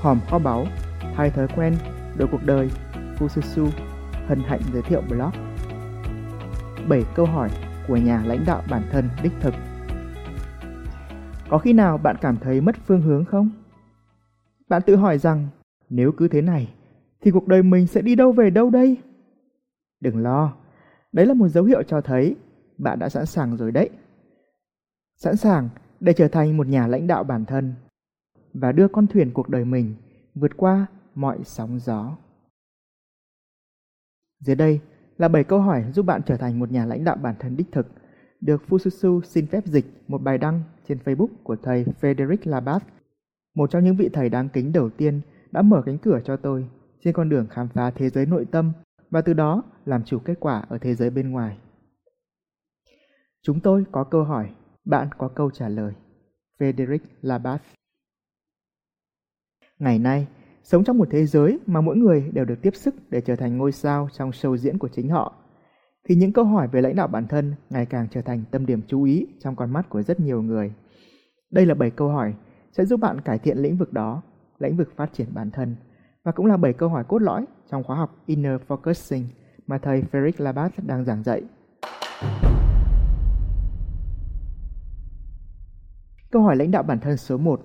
hòm kho báu, thay thói quen, đổi cuộc đời, Fususu, hân hạnh giới thiệu blog. 7 câu hỏi của nhà lãnh đạo bản thân đích thực. Có khi nào bạn cảm thấy mất phương hướng không? Bạn tự hỏi rằng nếu cứ thế này thì cuộc đời mình sẽ đi đâu về đâu đây? Đừng lo, đấy là một dấu hiệu cho thấy bạn đã sẵn sàng rồi đấy. Sẵn sàng để trở thành một nhà lãnh đạo bản thân và đưa con thuyền cuộc đời mình vượt qua mọi sóng gió. Dưới đây là 7 câu hỏi giúp bạn trở thành một nhà lãnh đạo bản thân đích thực, được Fususu xin phép dịch một bài đăng trên Facebook của thầy Frederick Labat, một trong những vị thầy đáng kính đầu tiên đã mở cánh cửa cho tôi trên con đường khám phá thế giới nội tâm và từ đó làm chủ kết quả ở thế giới bên ngoài. Chúng tôi có câu hỏi, bạn có câu trả lời. Frederick Labat Ngày nay, sống trong một thế giới mà mỗi người đều được tiếp sức để trở thành ngôi sao trong show diễn của chính họ, thì những câu hỏi về lãnh đạo bản thân ngày càng trở thành tâm điểm chú ý trong con mắt của rất nhiều người. Đây là 7 câu hỏi sẽ giúp bạn cải thiện lĩnh vực đó, lĩnh vực phát triển bản thân, và cũng là 7 câu hỏi cốt lõi trong khóa học Inner Focusing mà thầy Frederick Labat đang giảng dạy. Câu hỏi lãnh đạo bản thân số 1.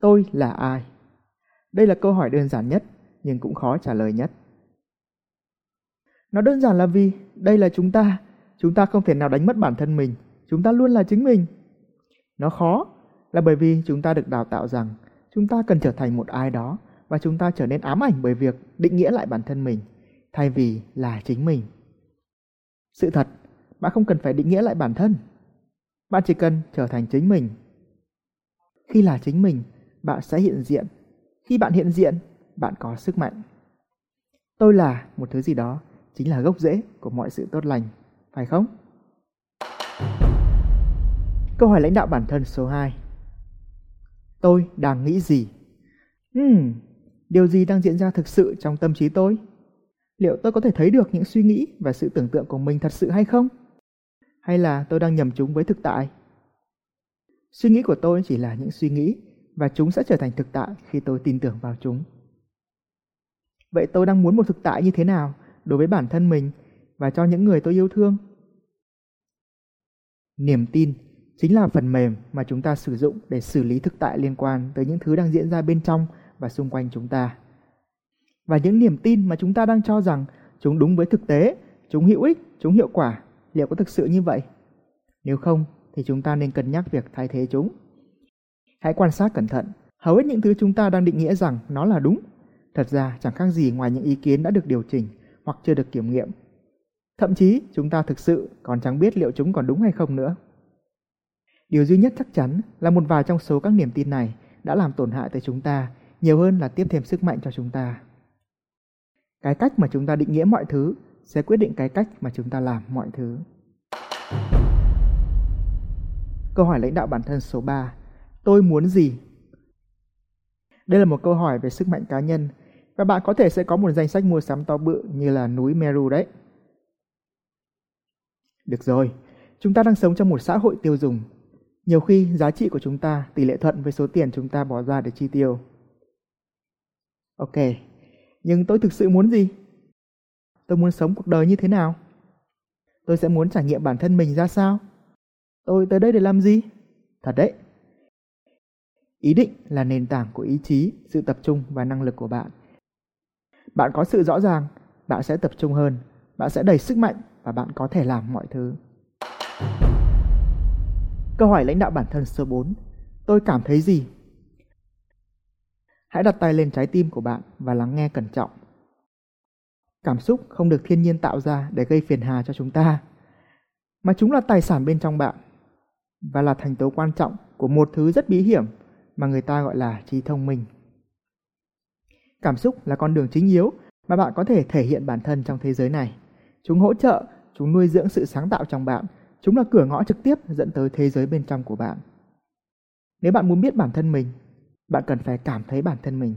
Tôi là ai? Đây là câu hỏi đơn giản nhất nhưng cũng khó trả lời nhất. Nó đơn giản là vì đây là chúng ta, chúng ta không thể nào đánh mất bản thân mình, chúng ta luôn là chính mình. Nó khó là bởi vì chúng ta được đào tạo rằng chúng ta cần trở thành một ai đó và chúng ta trở nên ám ảnh bởi việc định nghĩa lại bản thân mình thay vì là chính mình. Sự thật, bạn không cần phải định nghĩa lại bản thân. Bạn chỉ cần trở thành chính mình. Khi là chính mình, bạn sẽ hiện diện. Khi bạn hiện diện, bạn có sức mạnh. Tôi là một thứ gì đó, chính là gốc rễ của mọi sự tốt lành, phải không? Câu hỏi lãnh đạo bản thân số 2 Tôi đang nghĩ gì? Hmm, điều gì đang diễn ra thực sự trong tâm trí tôi? Liệu tôi có thể thấy được những suy nghĩ và sự tưởng tượng của mình thật sự hay không? Hay là tôi đang nhầm chúng với thực tại? Suy nghĩ của tôi chỉ là những suy nghĩ và chúng sẽ trở thành thực tại khi tôi tin tưởng vào chúng. Vậy tôi đang muốn một thực tại như thế nào đối với bản thân mình và cho những người tôi yêu thương? Niềm tin chính là phần mềm mà chúng ta sử dụng để xử lý thực tại liên quan tới những thứ đang diễn ra bên trong và xung quanh chúng ta. Và những niềm tin mà chúng ta đang cho rằng chúng đúng với thực tế, chúng hữu ích, chúng hiệu quả, liệu có thực sự như vậy? Nếu không thì chúng ta nên cân nhắc việc thay thế chúng. Hãy quan sát cẩn thận, hầu hết những thứ chúng ta đang định nghĩa rằng nó là đúng, thật ra chẳng khác gì ngoài những ý kiến đã được điều chỉnh hoặc chưa được kiểm nghiệm. Thậm chí chúng ta thực sự còn chẳng biết liệu chúng còn đúng hay không nữa. Điều duy nhất chắc chắn là một vài trong số các niềm tin này đã làm tổn hại tới chúng ta nhiều hơn là tiếp thêm sức mạnh cho chúng ta. Cái cách mà chúng ta định nghĩa mọi thứ sẽ quyết định cái cách mà chúng ta làm mọi thứ. Câu hỏi lãnh đạo bản thân số 3. Tôi muốn gì? Đây là một câu hỏi về sức mạnh cá nhân và bạn có thể sẽ có một danh sách mua sắm to bự như là núi Meru đấy. Được rồi, chúng ta đang sống trong một xã hội tiêu dùng nhiều khi giá trị của chúng ta tỷ lệ thuận với số tiền chúng ta bỏ ra để chi tiêu. Ok, nhưng tôi thực sự muốn gì? Tôi muốn sống cuộc đời như thế nào? Tôi sẽ muốn trải nghiệm bản thân mình ra sao? Tôi tới đây để làm gì? Thật đấy. Ý định là nền tảng của ý chí, sự tập trung và năng lực của bạn. Bạn có sự rõ ràng, bạn sẽ tập trung hơn, bạn sẽ đầy sức mạnh và bạn có thể làm mọi thứ. Câu hỏi lãnh đạo bản thân số 4. Tôi cảm thấy gì? Hãy đặt tay lên trái tim của bạn và lắng nghe cẩn trọng. Cảm xúc không được thiên nhiên tạo ra để gây phiền hà cho chúng ta, mà chúng là tài sản bên trong bạn và là thành tố quan trọng của một thứ rất bí hiểm mà người ta gọi là trí thông minh. Cảm xúc là con đường chính yếu mà bạn có thể thể hiện bản thân trong thế giới này. Chúng hỗ trợ, chúng nuôi dưỡng sự sáng tạo trong bạn Chúng là cửa ngõ trực tiếp dẫn tới thế giới bên trong của bạn. Nếu bạn muốn biết bản thân mình, bạn cần phải cảm thấy bản thân mình.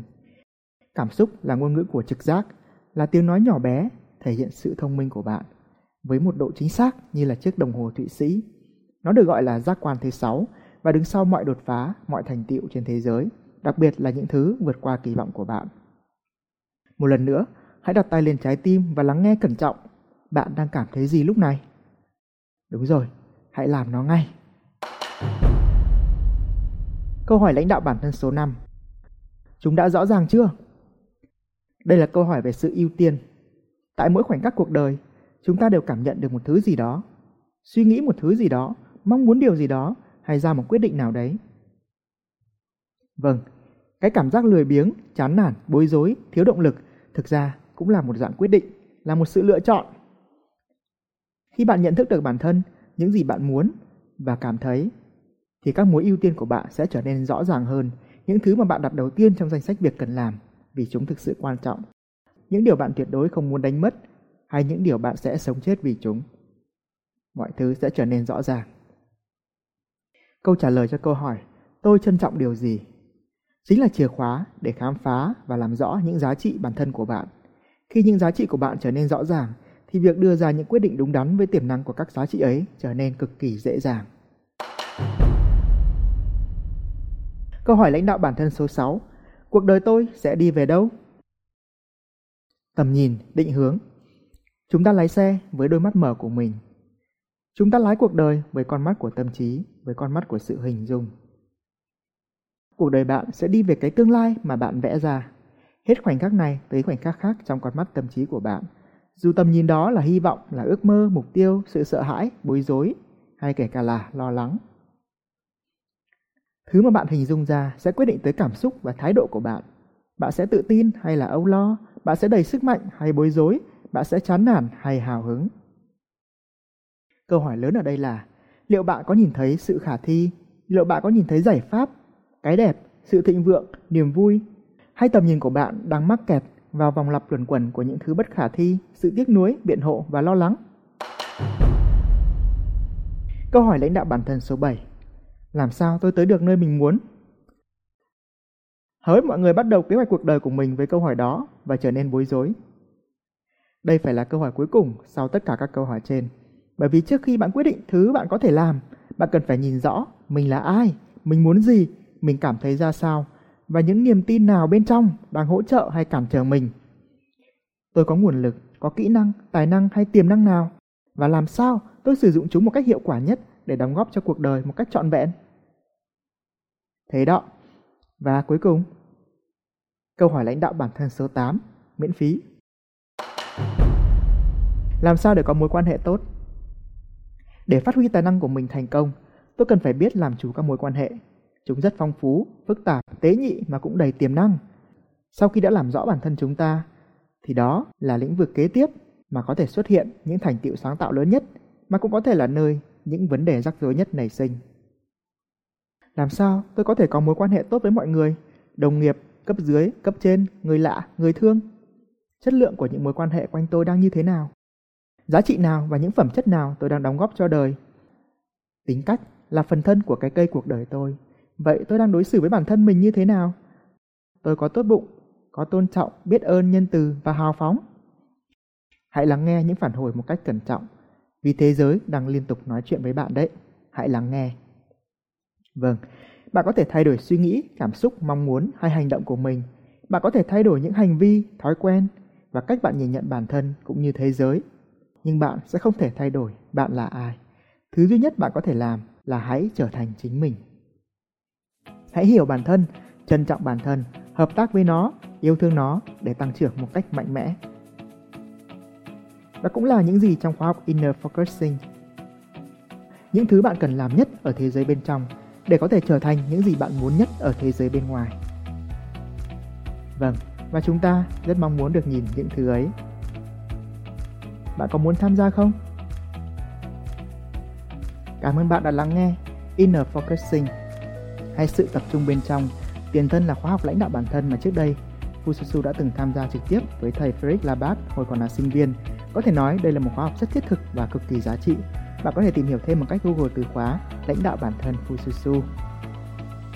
Cảm xúc là ngôn ngữ của trực giác, là tiếng nói nhỏ bé thể hiện sự thông minh của bạn với một độ chính xác như là chiếc đồng hồ Thụy Sĩ. Nó được gọi là giác quan thứ sáu và đứng sau mọi đột phá, mọi thành tựu trên thế giới, đặc biệt là những thứ vượt qua kỳ vọng của bạn. Một lần nữa, hãy đặt tay lên trái tim và lắng nghe cẩn trọng. Bạn đang cảm thấy gì lúc này? Đúng rồi, hãy làm nó ngay. Câu hỏi lãnh đạo bản thân số 5. Chúng đã rõ ràng chưa? Đây là câu hỏi về sự ưu tiên. Tại mỗi khoảnh khắc cuộc đời, chúng ta đều cảm nhận được một thứ gì đó, suy nghĩ một thứ gì đó, mong muốn điều gì đó hay ra một quyết định nào đấy. Vâng, cái cảm giác lười biếng, chán nản, bối rối, thiếu động lực thực ra cũng là một dạng quyết định, là một sự lựa chọn. Khi bạn nhận thức được bản thân, những gì bạn muốn và cảm thấy thì các mối ưu tiên của bạn sẽ trở nên rõ ràng hơn, những thứ mà bạn đặt đầu tiên trong danh sách việc cần làm vì chúng thực sự quan trọng. Những điều bạn tuyệt đối không muốn đánh mất hay những điều bạn sẽ sống chết vì chúng. Mọi thứ sẽ trở nên rõ ràng. Câu trả lời cho câu hỏi tôi trân trọng điều gì chính là chìa khóa để khám phá và làm rõ những giá trị bản thân của bạn. Khi những giá trị của bạn trở nên rõ ràng thì việc đưa ra những quyết định đúng đắn với tiềm năng của các giá trị ấy trở nên cực kỳ dễ dàng. Câu hỏi lãnh đạo bản thân số 6. Cuộc đời tôi sẽ đi về đâu? Tầm nhìn, định hướng. Chúng ta lái xe với đôi mắt mở của mình. Chúng ta lái cuộc đời với con mắt của tâm trí, với con mắt của sự hình dung. Cuộc đời bạn sẽ đi về cái tương lai mà bạn vẽ ra. Hết khoảnh khắc này tới khoảnh khắc khác trong con mắt tâm trí của bạn. Dù tầm nhìn đó là hy vọng, là ước mơ, mục tiêu, sự sợ hãi, bối rối hay kể cả là lo lắng. Thứ mà bạn hình dung ra sẽ quyết định tới cảm xúc và thái độ của bạn. Bạn sẽ tự tin hay là âu lo, bạn sẽ đầy sức mạnh hay bối rối, bạn sẽ chán nản hay hào hứng. Câu hỏi lớn ở đây là liệu bạn có nhìn thấy sự khả thi, liệu bạn có nhìn thấy giải pháp, cái đẹp, sự thịnh vượng, niềm vui hay tầm nhìn của bạn đang mắc kẹt vào vòng lặp luẩn quẩn của những thứ bất khả thi, sự tiếc nuối, biện hộ và lo lắng? Câu hỏi lãnh đạo bản thân số 7 làm sao tôi tới được nơi mình muốn? Hỡi mọi người bắt đầu kế hoạch cuộc đời của mình với câu hỏi đó và trở nên bối rối. Đây phải là câu hỏi cuối cùng sau tất cả các câu hỏi trên. Bởi vì trước khi bạn quyết định thứ bạn có thể làm, bạn cần phải nhìn rõ mình là ai, mình muốn gì, mình cảm thấy ra sao và những niềm tin nào bên trong đang hỗ trợ hay cản trở mình. Tôi có nguồn lực, có kỹ năng, tài năng hay tiềm năng nào và làm sao tôi sử dụng chúng một cách hiệu quả nhất để đóng góp cho cuộc đời một cách trọn vẹn. Thế đó. Và cuối cùng, câu hỏi lãnh đạo bản thân số 8, miễn phí. Làm sao để có mối quan hệ tốt? Để phát huy tài năng của mình thành công, tôi cần phải biết làm chủ các mối quan hệ. Chúng rất phong phú, phức tạp, tế nhị mà cũng đầy tiềm năng. Sau khi đã làm rõ bản thân chúng ta, thì đó là lĩnh vực kế tiếp mà có thể xuất hiện những thành tựu sáng tạo lớn nhất, mà cũng có thể là nơi những vấn đề rắc rối nhất nảy sinh. Làm sao tôi có thể có mối quan hệ tốt với mọi người, đồng nghiệp, cấp dưới, cấp trên, người lạ, người thương? Chất lượng của những mối quan hệ quanh tôi đang như thế nào? Giá trị nào và những phẩm chất nào tôi đang đóng góp cho đời? Tính cách là phần thân của cái cây cuộc đời tôi. Vậy tôi đang đối xử với bản thân mình như thế nào? Tôi có tốt bụng, có tôn trọng, biết ơn, nhân từ và hào phóng. Hãy lắng nghe những phản hồi một cách cẩn trọng, vì thế giới đang liên tục nói chuyện với bạn đấy. Hãy lắng nghe. Vâng, bạn có thể thay đổi suy nghĩ, cảm xúc, mong muốn hay hành động của mình. Bạn có thể thay đổi những hành vi, thói quen và cách bạn nhìn nhận bản thân cũng như thế giới. Nhưng bạn sẽ không thể thay đổi bạn là ai. Thứ duy nhất bạn có thể làm là hãy trở thành chính mình. Hãy hiểu bản thân, trân trọng bản thân, hợp tác với nó, yêu thương nó để tăng trưởng một cách mạnh mẽ. Đó cũng là những gì trong khóa học Inner Focusing. Những thứ bạn cần làm nhất ở thế giới bên trong để có thể trở thành những gì bạn muốn nhất ở thế giới bên ngoài. Vâng, và chúng ta rất mong muốn được nhìn những thứ ấy. Bạn có muốn tham gia không? Cảm ơn bạn đã lắng nghe Inner Focusing, hay sự tập trung bên trong. Tiền thân là khóa học lãnh đạo bản thân mà trước đây, Fususu đã từng tham gia trực tiếp với thầy Frederick Labat hồi còn là sinh viên. Có thể nói đây là một khóa học rất thiết thực và cực kỳ giá trị bạn có thể tìm hiểu thêm bằng cách Google từ khóa lãnh đạo bản thân Fususu.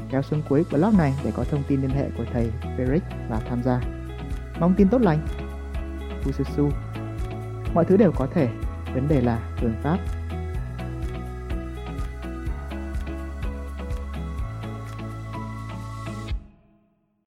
Kéo xuống cuối blog này để có thông tin liên hệ của thầy Frederick và tham gia. Mong tin tốt lành. Fususu. Mọi thứ đều có thể, vấn đề là phương pháp.